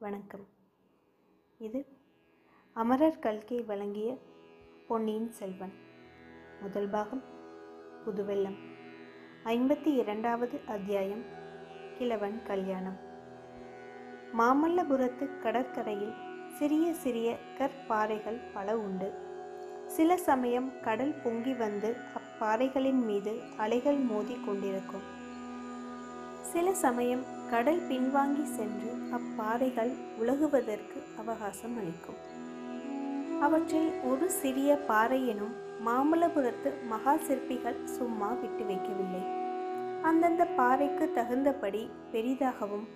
வணக்கம். இது அமரர் கல்கி வழங்கிய பொன்னியின் செல்வன். முதல் பாகம் புதுவெல்லம் ஐம்பத்தி இரண்டாவது அத்தியாயம் கிழவன் கல்யாணம். மாமல்லபுரத்து கடற்கரையில் சிறிய சிறிய கற்பாறைகள் பல உண்டு. சில சமயம் கடல் பொங்கி வந்து அப்பாறைகளின் மீது அலைகள் மோதி கொண்டிருக்கும். சில சமயம் கடல் பின்வாங்கி சென்று அப்பாறைகள் உலகுவதற்கு அவகாசம் அளிக்கும். அவற்றில் ஒரு சிறிய பாறையினும் மாமல்லபுரத்து மகா சிற்பிகள் சும்மா விட்டு வைக்கவில்லை. அந்தந்த பாறைக்கு தகுந்தபடி பெரிதாகவும்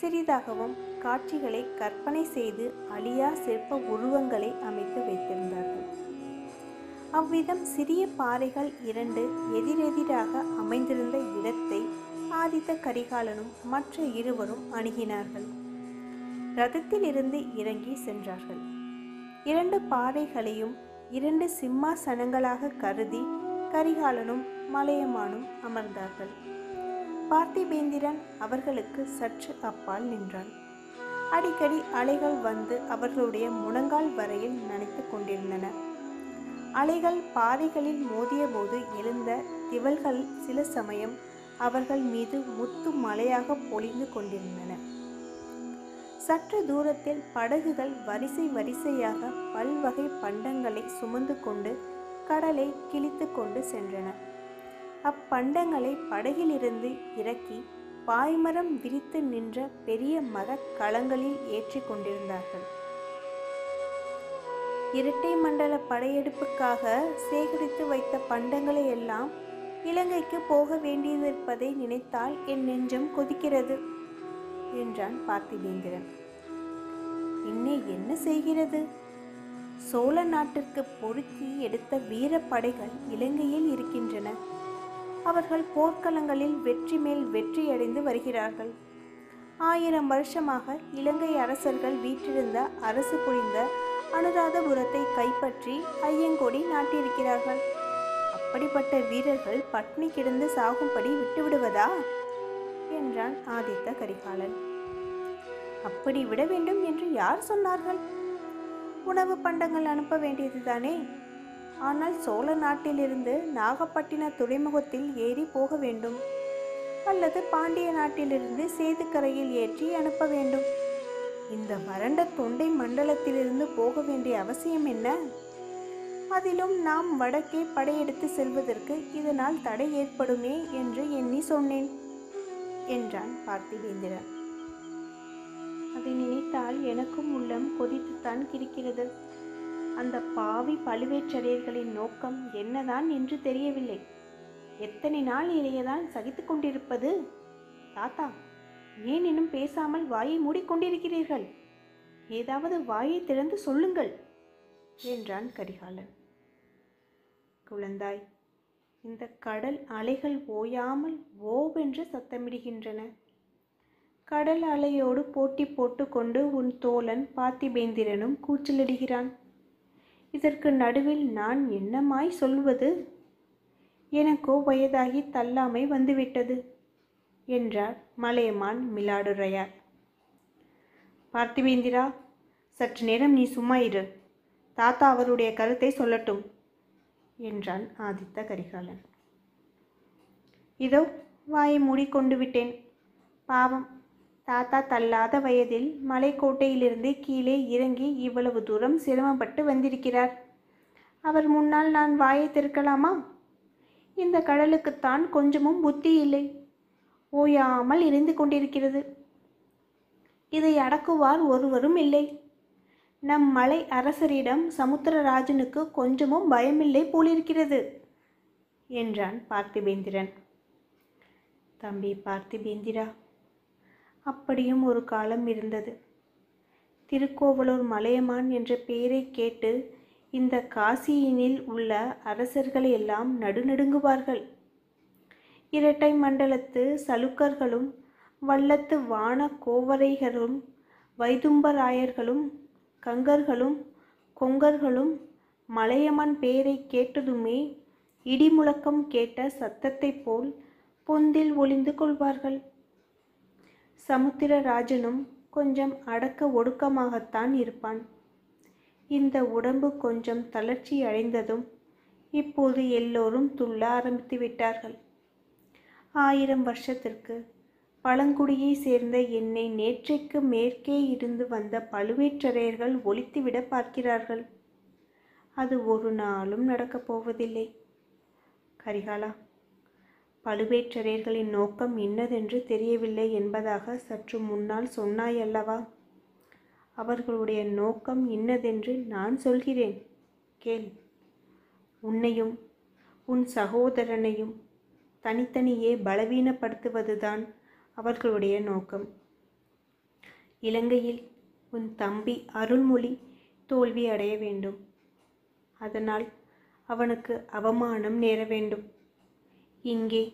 சிறிதாகவும் காட்சிகளை கற்பனை செய்து அழியா சிற்ப உருவங்களை அமைத்து வைத்திருந்தார்கள். அவ்விதம் சிறிய பாறைகள் இரண்டு எதிரெதிராக அமைந்திருந்த இடத்தை ஆதித்த கரிகாலனும் மற்ற இருவரும் அணுகினார்கள். ரதத்திலிருந்து இறங்கி சென்றார்கள். இரண்டு பாறைகளையும் இரண்டு சிம்மாசனங்களாக கருதி கரிகாலனும் மலையமானும் அமர்ந்தார்கள். பார்த்திபேந்திரன் அவர்களுக்கு சற்று அப்பால் நின்றான். அடிக்கடி அலைகள் வந்து அவர்களுடைய முழங்கால் வரையில் நனைத்து கொண்டிருந்தன. அலைகள் பாறைகளில் மோதியபோது எழுந்த திவல்கள் சில சமயம் அவர்கள் மீது முத்து மலையாக பொழிந்து கொண்டிருந்தன. சற்று தூரத்தில் படகுகள் வரிசை வரிசையாக பல்வகை பண்டங்களை சுமந்து கொண்டு கடலை கிழித்து கொண்டு சென்றன. அப்பண்டங்களை படகிலிருந்து இறக்கி பாய்மரம் விரித்து நின்ற பெரிய மரக் களங்களில் ஏற்றி கொண்டிருந்தார்கள். இரட்டை மண்டல படையெடுப்புக்காக சேகரித்து வைத்த பண்டங்களை எல்லாம் இலங்கைக்கு போக வேண்டியதிருப்பதை நினைத்தால் என் நெஞ்சம் கொதிக்கிறது என்றான் பார்த்திபேந்திரன். இன்னே என்ன செய்கிறது? சோழ நாட்டிற்கு பொறுக்கி எடுத்த வீரப்படைகள் இலங்கையில் இருக்கின்றன. அவர்கள் போர்க்களங்களில் வெற்றி மேல் வெற்றியடைந்து வருகிறார்கள். ஆயிரம் வருஷமாக இலங்கை அரசர்கள் வீற்றிருந்த அரசு புரிந்த அனுராதபுரத்தை கைப்பற்றி ஐயங்கொடி நாட்டியிருக்கிறார்கள். அப்படிப்பட்ட வீரர்கள் பட்னி கிடந்து சாகும்படி விட்டுவிடுவதா? என்றான் ஆதித்த கரிகாலன். அப்படி விட வேண்டும் என்று யார் சொன்னார்கள்? உணவு பண்டங்கள் அனுப்ப வேண்டியதுதானே? ஆனால் சோழ நாட்டிலிருந்து நாகப்பட்டின துறைமுகத்தில் ஏறி போக வேண்டும். அல்லது பாண்டிய நாட்டிலிருந்து சேதுக்கரையில் ஏற்றி அனுப்ப வேண்டும். இந்த வறண்ட தொண்டை மண்டலத்திலிருந்து போக வேண்டிய அவசியம் என்ன? அதிலும் நாம் வடக்கே படையெடுத்து செல்வதற்கு இதனால் தடை ஏற்படுமே என்று எண்ணி சொன்னேன் என்றான் பார்த்திவேந்திரன். அதை நினைத்தால் எனக்கும் உள்ளம் கொதித்துத்தான் கிரிக்கிறது அந்த பாவி பழுவேற்றரையர்களின் நோக்கம் என்னதான் என்று தெரியவில்லை. எத்தனை நாள் இதையதான் சகித்து கொண்டிருப்பது? தாத்தா ஏன் இன்னும் பேசாமல் வாயை மூடிக்கொண்டிருக்கிறீர்கள்? ஏதாவது வாயை திறந்து சொல்லுங்கள் என்றான் கரிகாலன். குழந்தாய். இந்த கடல் அலைகள் ஓயாமல் ஓவென்று சத்தமிடுகின்றன. கடல் அலையோடு போட்டி போட்டுக்கொண்டு உன் தோழன் பார்த்திபேந்திரனும் கூச்சலிடுகிறான். இதற்கு நடுவில் நான் என்னமாய் சொல்வது? எனக்கோ வயதாகி தள்ளாமை வந்துவிட்டது என்றார் மலையமான் மிலாடுரையார். பார்த்திவேந்திரா சற்று நேரம் நீ சும்மா இரு. தாத்தா அவருடைய கருத்தை சொல்லட்டும். என்றான் ஆதித்த கரிகாலன். இதோ வாயை மூடிக்கொண்டு விட்டேன். பாவம் தாத்தா தள்ளாத வயதில் மலைக்கோட்டையிலிருந்து கீழே இறங்கி இவ்வளவு தூரம் சிரமப்பட்டு வந்திருக்கிறார். அவர் முன்னால் நான் வாயை திறக்கலாமா? இந்த கடலுக்குத்தான் கொஞ்சமும் புத்தி இல்லை. ஓயாமல் இருந்து கொண்டிருக்கிறது. இதை அடக்குவார் ஒருவரும் இல்லை. நம் மலை அரசரிடம் சமுத்திரராஜனுக்கு கொஞ்சமும் பயமில்லை போலிருக்கிறது என்றான் பார்த்திபேந்திரன். தம்பி பார்த்திபேந்திரா அப்படியும் ஒரு காலம் இருந்தது. திருக்கோவலூர் மலையமான் என்ற பெயரை கேட்டு இந்த காசியினில் உள்ள அரசர்கள் எல்லாம் நடுநடுங்குவார்கள். இரட்டை மண்டலத்து சலுக்கர்களும் வல்லத்து வான கோவரைகளும் வைதும்பராயர்களும் கங்கர்களும் கொங்கர்களும் மலையமான் பேரை கேட்டதுமே இடிமுழக்கம் கேட்ட சத்தத்தைப் போல் பொந்தில் ஒளிந்து கொள்வார்கள். சமுத்திரராஜனும் கொஞ்சம் அடக்க ஒடுக்கமாகத்தான் இருப்பான். இந்த உடம்பு கொஞ்சம் தளர்ச்சி அடைந்ததும் இப்போது எல்லோரும் துள்ள ஆரம்பித்து விட்டார்கள். ஆயிரம் வருஷத்திற்கு பழங்குடியை சேர்ந்த என்னை நேற்றைக்கு மேற்கே இருந்து வந்த பழுவேற்றரையர்கள் ஒழித்துவிட பார்க்கிறார்கள். அது ஒரு நாளும் நடக்கப் போவதில்லை. கரிகாலா பழுவேற்றரையர்களின் நோக்கம் இன்னதென்று தெரியவில்லை என்பதாக சற்று முன்னால் சொன்னாயல்லவா அவர்களுடைய நோக்கம் இன்னதென்று நான் சொல்கிறேன். கேள். உன்னையும் உன் சகோதரனையும் தனித்தனியே பலவீனப்படுத்துவதுதான் அவர்களுடைய நோக்கம். இலங்கையில் உன் தம்பி அருள்மொழி தோல்வி அடைய வேண்டும். அதனால் அவனுக்கு அவமானம் நேர வேண்டும். இங்கே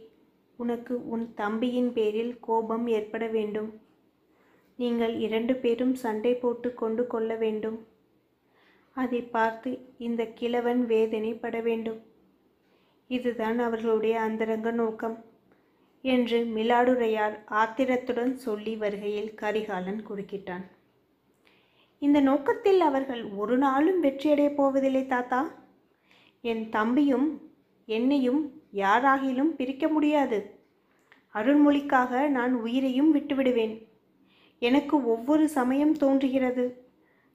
உனக்கு உன் தம்பியின் பேரில் கோபம் ஏற்பட வேண்டும். நீங்கள் இரண்டு பேரும் சண்டை போட்டு கொண்டு கொள்ள வேண்டும். அதை பார்த்து இந்த கிழவன் வேதனைப்பட வேண்டும். இதுதான் அவர்களுடைய அந்தரங்க நோக்கம். என்று மிலாடுரையார் ஆத்திரத்துடன் சொல்லி வருகையில் கரிகாலன் குறுக்கிட்டான். இந்த நோக்கத்தில் அவர்கள் ஒரு நாளும் வெற்றியடையப் போவதில்லை தாத்தா. என் தம்பியும் என்னையும் யாராகிலும் பிரிக்க முடியாது. அருள்மொழிக்காக நான் உயிரையும் விட்டுவிடுவேன். எனக்கு ஒவ்வொரு சமயம் தோன்றுகிறது.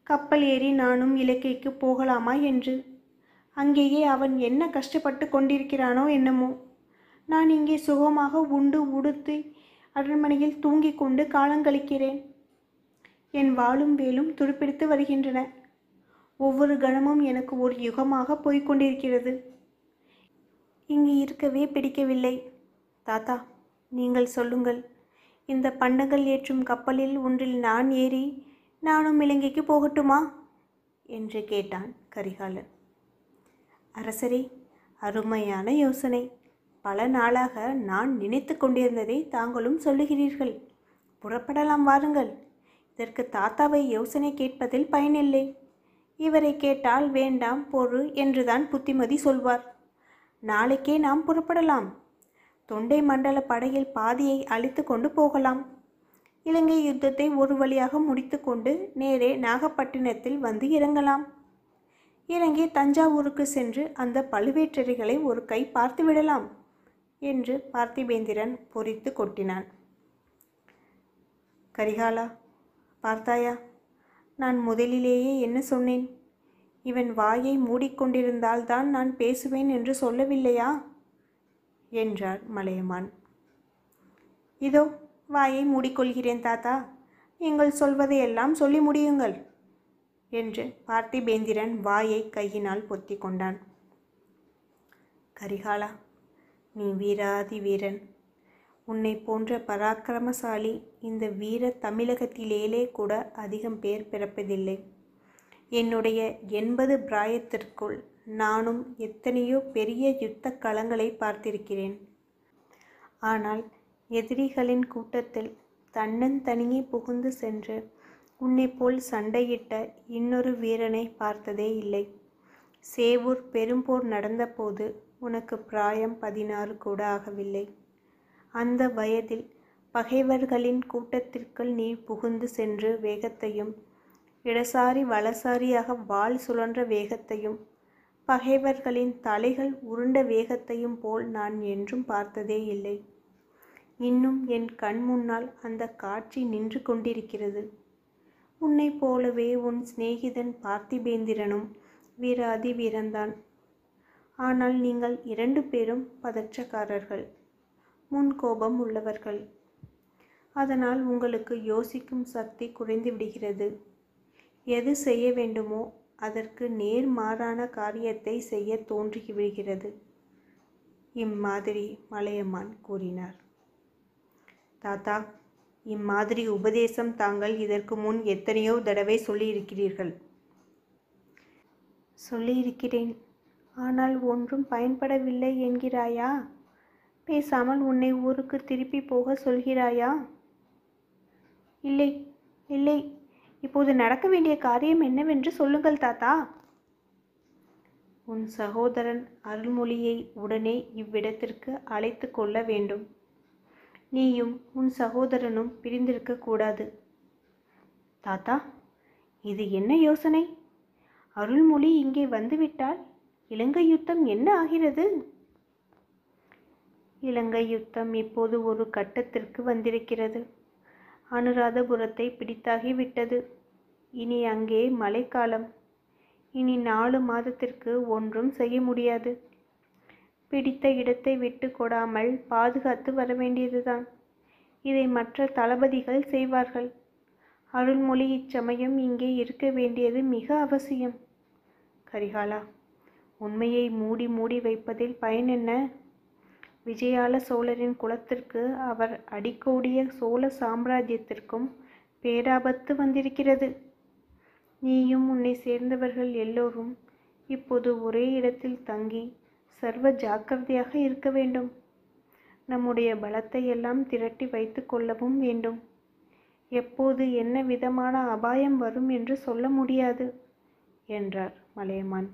கப்பல் ஏறி நானும் இலக்கைக்கு போகலாமா என்று. அங்கேயே அவன் என்ன கஷ்டப்பட்டு கொண்டிருக்கிறானோ என்னமோ. நான் இங்கே சுகமாக உண்டு உடுத்து அரண்மனையில் தூங்கிக் கொண்டு காலங்கழிக்கிறேன் என் வாளும் வேலும் துருப்பிடித்து வருகின்றன. ஒவ்வொரு கணமும் எனக்கு ஒரு யுகமாக போய்கொண்டிருக்கிறது இங்கு இருக்கவே பிடிக்கவில்லை. தாத்தா நீங்கள் சொல்லுங்கள். இந்த பண்டங்கள் ஏற்றும் கப்பலில் ஒன்றில் நான் ஏறி நானும் இலங்கைக்கு போகட்டுமா? என்று கேட்டான் கரிகாலன். அரசரே அருமையான யோசனை. பல நாளாக நான் நினைத்து கொண்டிருந்ததை தாங்களும் சொல்லுகிறீர்கள். புறப்படலாம் வாருங்கள். இதற்கு தாத்தாவை யோசனை கேட்பதில் பயனில்லை. இவரை கேட்டால் வேண்டாம் பொறு என்றுதான் புத்திமதி சொல்வார். நாளைக்கே நாம் புறப்படலாம். தொண்டை மண்டல படையில் பாதியை அழித்து கொண்டு போகலாம். இலங்கை யுத்தத்தை ஒரு வழியாக முடித்துக்கொண்டு நேரே நாகப்பட்டினத்தில் வந்து இறங்கலாம். இறங்கி தஞ்சாவூருக்கு சென்று அந்த பழுவேற்றரைகளை ஒரு கை பார்த்து விடலாம். என்று பார்த்திபேந்திரன் பொறித்து கொட்டினான். கரிகாலா பார்த்தாயா நான் முதலிலேயே என்ன சொன்னேன்? இவன் வாயை மூடிக்கொண்டிருந்தால் தான் நான் பேசுவேன் என்று சொல்லவில்லையா? என்றார் மலையமான். இதோ வாயை மூடிக்கொள்கிறேன் தாத்தா நீங்கள் சொல்வதையெல்லாம் சொல்லி முடியுங்கள் என்று பார்த்திபேந்திரன் வாயை கையினால் பொத்தி கொண்டான். கரிகாலா நீ வீராதி வீரன். உன்னை போன்ற பராக்கிரமசாலி இந்த வீர தமிழகத்திலேலே கூட அதிகம் பேர் பிறப்பதில்லை. என்னுடைய எண்பது பிராயத்திற்குள் நானும் எத்தனையோ பெரிய யுத்த களங்களை பார்த்திருக்கிறேன். ஆனால் எதிரிகளின் கூட்டத்தில் தன்னந்தனியே புகுந்து சென்று உன்னை போல் சண்டையிட்ட இன்னொரு வீரனை பார்த்ததே இல்லை. சேவூர் பெரும்போர் நடந்தபோது உனக்கு பிராயம் பதினாறு கூட ஆகவில்லை. அந்த வயதில் பகைவர்களின் கூட்டத்திற்குள் நீ புகுந்து சென்று வேகத்தையும் இடசாரி வலசாரியாக வாள் சுழன்ற வேகத்தையும் பகைவர்களின் தலைகள் உருண்ட வேகத்தையும் போல் நான் என்றும் பார்த்ததே இல்லை. இன்னும் என் கண் முன்னால் அந்த காட்சி நின்று கொண்டிருக்கிறது. உன்னை போலவே உன் சிநேகிதன் பார்த்திபேந்திரனும் வீர அதிவீரன்தான் ஆனால் நீங்கள் இரண்டு பேரும் பதற்றக்காரர்கள். முன் கோபம் உள்ளவர்கள். அதனால் உங்களுக்கு யோசிக்கும் சக்தி குறைந்து விடுகிறது எது செய்ய வேண்டுமோ அதற்கு நேர்மாறான காரியத்தை செய்ய தோன்றி விடுகிறது இம்மாதிரி மலையமான் கூறினார். தாத்தா இம்மாதிரி உபதேசம் தாங்கள் இதற்கு முன் எத்தனையோ தடவை சொல்லியிருக்கிறீர்கள். சொல்லியிருக்கிறேன். ஆனால் ஒன்றும் பயன்படவில்லை என்கிறாயா? பேசாமல் உன்னை ஊருக்கு திருப்பி போக சொல்கிறாயா? இல்லை இல்லை. இப்போது நடக்க வேண்டிய காரியம் என்னவென்று சொல்லுங்கள் தாத்தா. உன் சகோதரன் அருள்மொழியை உடனே இவ்விடத்திற்கு அழைத்து கொள்ள வேண்டும். நீயும் உன் சகோதரனும் பிரிந்திருக்க கூடாது. தாத்தா இது என்ன யோசனை? அருள்மொழி இங்கே வந்துவிட்டால் இலங்கை யுத்தம் என்ன ஆகிறது? இலங்கை யுத்தம் இப்போது ஒரு கட்டத்திற்கு வந்திருக்கிறது. அனுராதபுரத்தை பிடித்தாகிவிட்டது. இனி அங்கே மழைக்காலம். இனி நாலு மாதத்திற்கு ஒன்றும் செய்ய முடியாது. பிடித்த இடத்தை விட்டு கொடாமல் பாதுகாத்து வர வேண்டியதுதான் இதை மற்ற தளபதிகள் செய்வார்கள். அருள்மொழி இச்சமயம் இங்கே இருக்க வேண்டியது மிக அவசியம். கரிகாலா உண்மையை மூடி மூடி வைப்பதில் பயன் என்ன? விஜயால சோழரின் குலத்திற்கு அவர் அடிக்கோடிய சோழ சாம்ராஜ்யத்திற்கும் பேராபத்து வந்திருக்கிறது. நீயும் உன்னை சேர்ந்தவர்கள் எல்லோரும் இப்போது ஒரே இடத்தில் தங்கி சர்வ ஜாக்கிரதையாக இருக்க வேண்டும். நம்முடைய பலத்தை எல்லாம் திரட்டி வைத்து கொள்ளவும் வேண்டும். எப்போது என்ன விதமான அபாயம் வரும் என்று சொல்ல முடியாது என்றார் மலையமான்.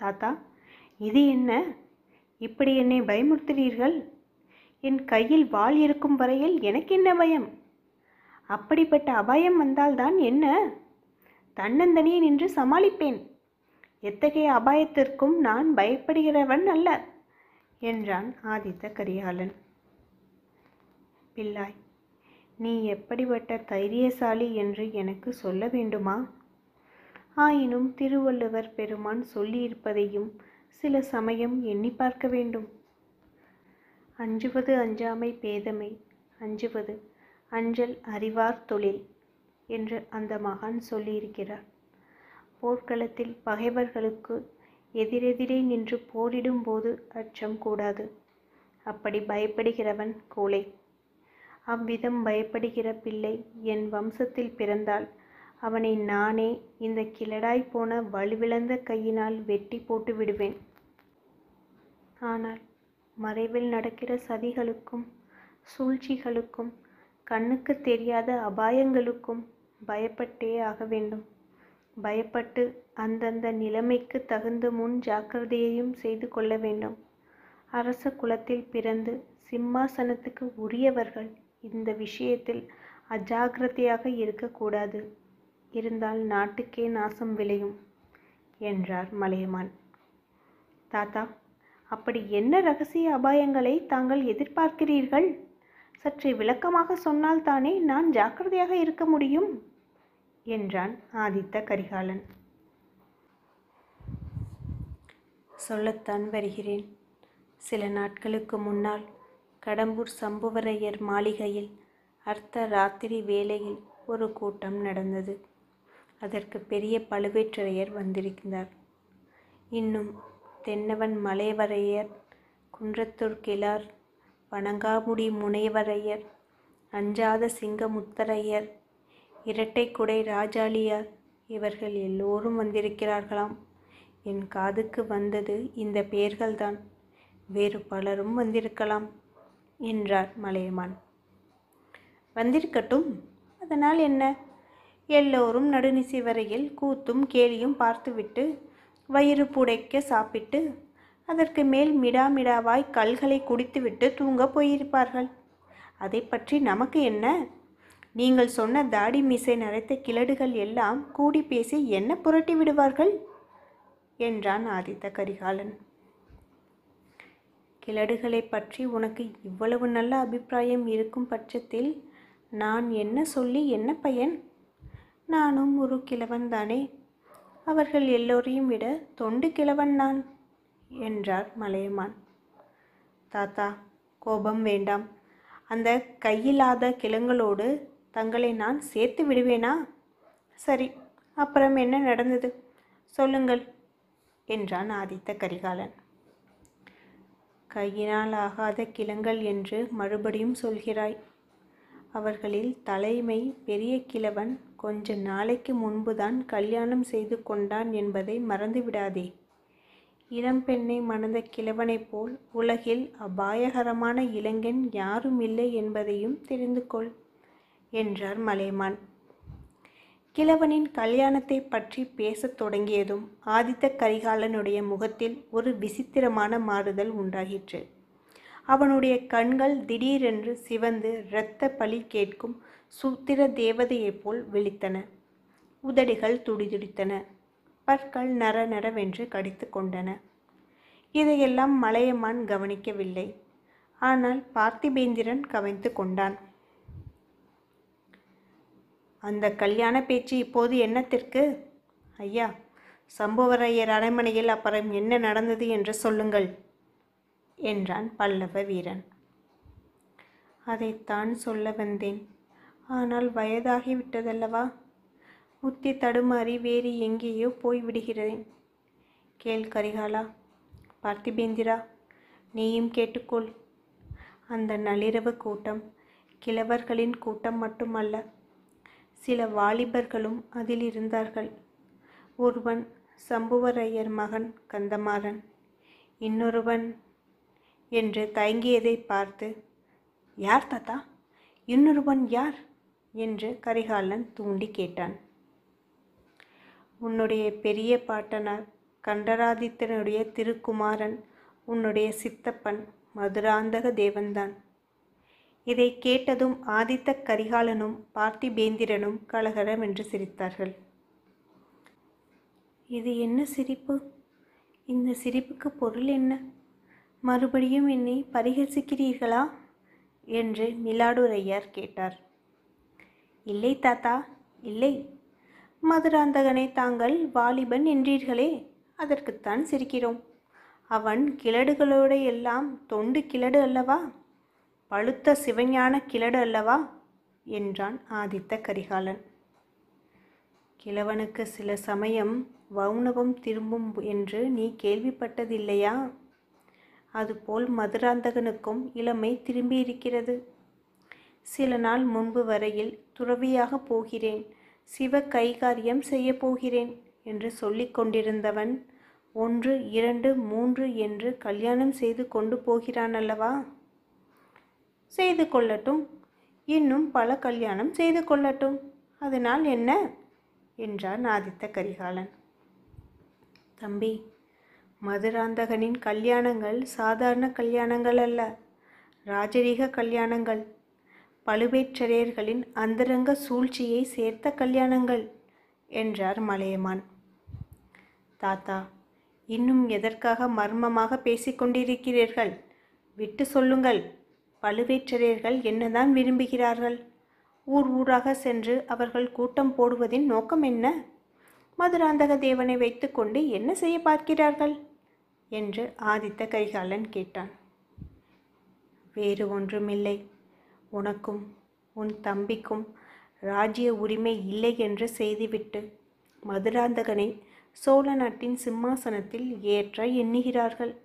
தாத்தா இது என்ன? இப்படி என்னை பயமுறுத்துகிறீர்கள் என் கையில் வாள் இருக்கும் வரையில் எனக்கு என்ன பயம்? அப்படிப்பட்ட அபாயம் வந்தால்தான் என்ன? தன்னந்தனியே நின்று சமாளிப்பேன். எத்தகைய அபாயத்திற்கும் நான் பயப்படுகிறவன் அல்ல என்றான் ஆதித்த கரிகாலன். பிள்ளாய் நீ எப்படிப்பட்ட தைரியசாலி என்று எனக்கு சொல்ல வேண்டுமா? ஆயினும் திருவள்ளுவர் பெருமான் சொல்லியிருப்பதையும் சில சமயம் எண்ணி பார்க்க வேண்டும். அஞ்சுவது அஞ்சாமை பேதமை அஞ்சுவது அஞ்சல் அறிவார் தொழில் என்று அந்த மகான் சொல்லியிருக்கிறார். போர்க்களத்தில் பகைவர்களுக்கு எதிரெதிரே நின்று போரிடும் போது அச்சம் கூடாது. அப்படி பயப்படுகிறவன் கோழை. அவ்விதம் பயப்படுகிற பிள்ளை என் வம்சத்தில் பிறந்தால் அவனை நானே இந்த கிழடாய் போன வலுவிழந்த கையினால் வெட்டி போட்டு விடுவேன். ஆனால் மறைவில் நடக்கிற சதிகளுக்கும் சூழ்ச்சிகளுக்கும் கண்ணுக்கு தெரியாத அபாயங்களுக்கும் பயப்பட்டே ஆக வேண்டும். பயப்பட்டு அந்தந்த நிலைமைக்கு தகுந்த முன் ஜாக்கிரதையையும் செய்து கொள்ள வேண்டும். அரச குலத்தில் பிறந்து சிம்மாசனத்துக்கு உரியவர்கள் இந்த விஷயத்தில் அஜாக்கிரதையாக இருக்கக்கூடாது. இருந்தால் நாட்டுக்கே நாசம் விளையும் என்றார் மலையமான். தாத்தா அப்படி என்ன ரகசிய அபாயங்களை தாங்கள் எதிர்பார்க்கிறீர்கள்? சற்று விளக்கமாக சொன்னால் தானே நான் ஜாக்கிரதையாக இருக்க முடியும்? என்றான் ஆதித்த கரிகாலன். சொல்லத்தான் வருகிறேன். சில நாட்களுக்கு முன்னால் கடம்பூர் சம்புவரையர் மாளிகையில் அர்த்த ராத்திரி வேளையில் ஒரு கூட்டம் நடந்தது. அதற்கு பெரிய பழுவேற்றரையர் வந்திருக்கிறார் இன்னும் தென்னவன் மலைவரையர் குன்றத்தூர் கிளார் வணங்காமுடி முனைவரையர் அஞ்சாத சிங்கமுத்தரையர் இரட்டைக்குடை ராஜாளியார் இவர்கள் எல்லோரும் வந்திருக்கிறார்களாம். என் காதுக்கு வந்தது இந்த பெயர்கள்தான். வேறு பலரும் வந்திருக்கலாம் என்றார் மலையமான். வந்திருக்கட்டும். அதனால் என்ன? எல்லோரும் நடுநிசி வரையில் கூத்தும் கேலியும் பார்த்துவிட்டு வயிறு புடைக்க சாப்பிட்டு அதற்கு மேல் மிடாமிடாவாய் கல்களை குடித்துவிட்டு தூங்கப் போயிருப்பார்கள். அதை பற்றி நமக்கு என்ன? நீங்கள் சொன்ன தாடி மீசை நரைத்த கிழடுகள் எல்லாம் கூடி பேசி என்ன புரட்டி விடுவார்கள்? என்றான் ஆதித்த கரிகாலன். கிழடுகளை பற்றி உனக்கு இவ்வளவு நல்ல அபிப்பிராயம் இருக்கும் பட்சத்தில் நான் என்ன சொல்லி என்ன பயன்? நானும் ஒரு கிழவன் தானே. அவர்கள் எல்லோரையும் விட தொண்டு கிழவன் நான் என்றார் மலையமான். தாத்தா கோபம் வேண்டாம். அந்த கையில்லாத கிழங்களோடு தங்களை நான் சேர்த்து விடுவேனா? சரி அப்புறம் என்ன நடந்தது? சொல்லுங்கள் என்றான் ஆதித்த கரிகாலன். கையினால் ஆகாத கிழங்கள் என்று மறுபடியும் சொல்கிறாய். அவர்களில் தலைமை பெரிய கிழவன் கொஞ்ச நாளைக்கு முன்புதான் கல்யாணம் செய்து கொண்டான் என்பதை மறந்துவிடாதே. இளம்பெண்ணை மணந்த கிழவனைப் போல் உலகில் அபாயகரமான இளைஞன் யாரும் இல்லை என்பதையும் தெரிந்து கொள் என்றார் மலைமான். கிழவனின் கல்யாணத்தை பற்றி பேசத் தொடங்கியதும் ஆதித்த கரிகாலனுடைய முகத்தில் ஒரு விசித்திரமான மாறுதல் உண்டாகிற்று. அவனுடைய கண்கள் திடீரென்று சிவந்து இரத்த பழி கேட்கும் சூத்திர தேவதையைப் போல் விழித்தன. உதடுகள் துடிதுடித்தன. பற்கள் நர நரவென்று கடித்து கொண்டன. இதையெல்லாம் மலையமான் கவனிக்கவில்லை. ஆனால் பார்த்திபேந்திரன் கவனித்து கொண்டான். அந்த கல்யாண பேச்சு இப்போது என்னத்திற்கு? ஐயா சம்புவரையர் அரண்மனையில் அப்புறம் என்ன நடந்தது என்று சொல்லுங்கள் என்றான் பல்லவ வீரன். அதைத்தான் சொல்ல வந்தேன். ஆனால் வயதாகி விட்டதல்லவா புத்தி தடுமாறி வேறு எங்கேயோ போய்விடுகிறேன் கேள் கரிகாலா. பார்த்திபேந்திரா நீயும் கேட்டுக்கொள். அந்த நள்ளிரவு கூட்டம் கிழவர்களின் கூட்டம் மட்டுமல்ல சில வாலிபர்களும் அதில் இருந்தார்கள். ஒருவன் சம்புவரையர் மகன் கந்தமாறன் இன்னொருவன் என்று தயங்கியதை பார்த்து யார் தாத்தா? இன்னொருவன் யார்? என்று கரிகாலன் தூண்டி கேட்டான். உன்னுடைய பெரிய பாட்டனார் கண்டராதித்தனுடைய திருக்குமாரன் உன்னுடைய சித்தப்பன் மதுராந்தக தேவன்தான். இதை கேட்டதும் ஆதித்த கரிகாலனும் பார்த்திபேந்திரனும் கலகலவென்று சிரித்தார்கள். இது என்ன சிரிப்பு? இந்த சிரிப்புக்கு பொருள் என்ன? மறுபடியும் என்னை பரிகசிக்கிறீர்களா? என்று மிலாடுரையார் கேட்டார். இல்லை தாத்தா இல்லை. மதுராந்தகனை தாங்கள் வாலிபன் என்றீர்களே அதற்குத்தான் சிரிக்கிறோம். அவன் கிழடுகளோட எல்லாம் தொண்டு கிழடு அல்லவா? பழுத்த சிவஞான கிழடு அல்லவா? என்றான் ஆதித்த கரிகாலன். கிழவனுக்கு சில சமயம் வௌனவம் திரும்பும் என்று நீ கேள்விப்பட்டதில்லையா? அதுபோல் மதுராந்தகனுக்கும் இளமை திரும்பியிருக்கிறது. சில நாள் முன்பு வரையில் துறவியாக போகிறேன். சிவ கைகாரியம் செய்யப்போகிறேன் என்று சொல்லிக் கொண்டிருந்தவன் ஒன்று இரண்டு மூன்று என்று கல்யாணம் செய்து கொண்டு போகிறான் அல்லவா செய்து கொள்ளட்டும். இன்னும் பல கல்யாணம் செய்து கொள்ளட்டும். அதனால் என்ன? என்றான் ஆதித்த கரிகாலன். தம்பி மதுராந்தகனின் கல்யாணங்கள் சாதாரண கல்யாணங்கள் அல்ல. ராஜரீக கல்யாணங்கள். பழுவேற்றரையர்களின் அந்தரங்க சூழ்ச்சியை சேர்த்த கல்யாணங்கள் என்றார் மலையமான். தாத்தா இன்னும் எதற்காக மர்மமாக பேசிக்கொண்டிருக்கிறீர்கள் விட்டு சொல்லுங்கள். பழுவேற்றரையர்கள் என்னதான் விரும்புகிறார்கள்? ஊர் ஊராக சென்று அவர்கள் கூட்டம் போடுவதின் நோக்கம் என்ன? மதுராந்தக தேவனை வைத்துக்கொண்டு என்ன செய்ய பார்க்கிறார்கள்? என்று ஆதித்த கரிகாலன் கேட்டான். வேறு ஒன்றுமில்லை. உனக்கும் உன் தம்பிக்கும் ராஜ்ய உரிமை இல்லை என்று செய்துவிட்டு மதுராந்தகனை சோழ நாட்டின் சிம்மாசனத்தில் ஏற்ற எண்ணுகிறார்கள்.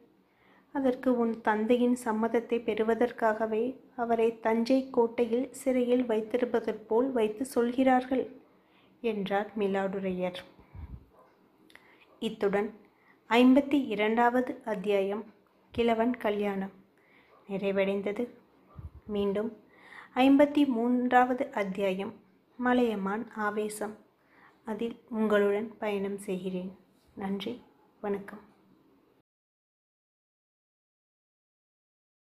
அதற்கு உன் தந்தையின் சம்மதத்தை பெறுவதற்காகவே அவரை தஞ்சை கோட்டையில் சிறையில் வைத்திருப்பதைப் வைத்து சொல்கிறார்கள் என்றார் மிலாடுரையர். இத்துடன் ஐம்பத்தி இரண்டாவது அத்தியாயம் கிழவன் கல்யாணம் நிறைவடைந்தது. மீண்டும் ஐம்பத்தி மூன்றாவது அத்தியாயம் மலையமான் ஆவேசம். அதில் உங்களுடன் பயணம் செய்கிறேன். நன்றி வணக்கம்.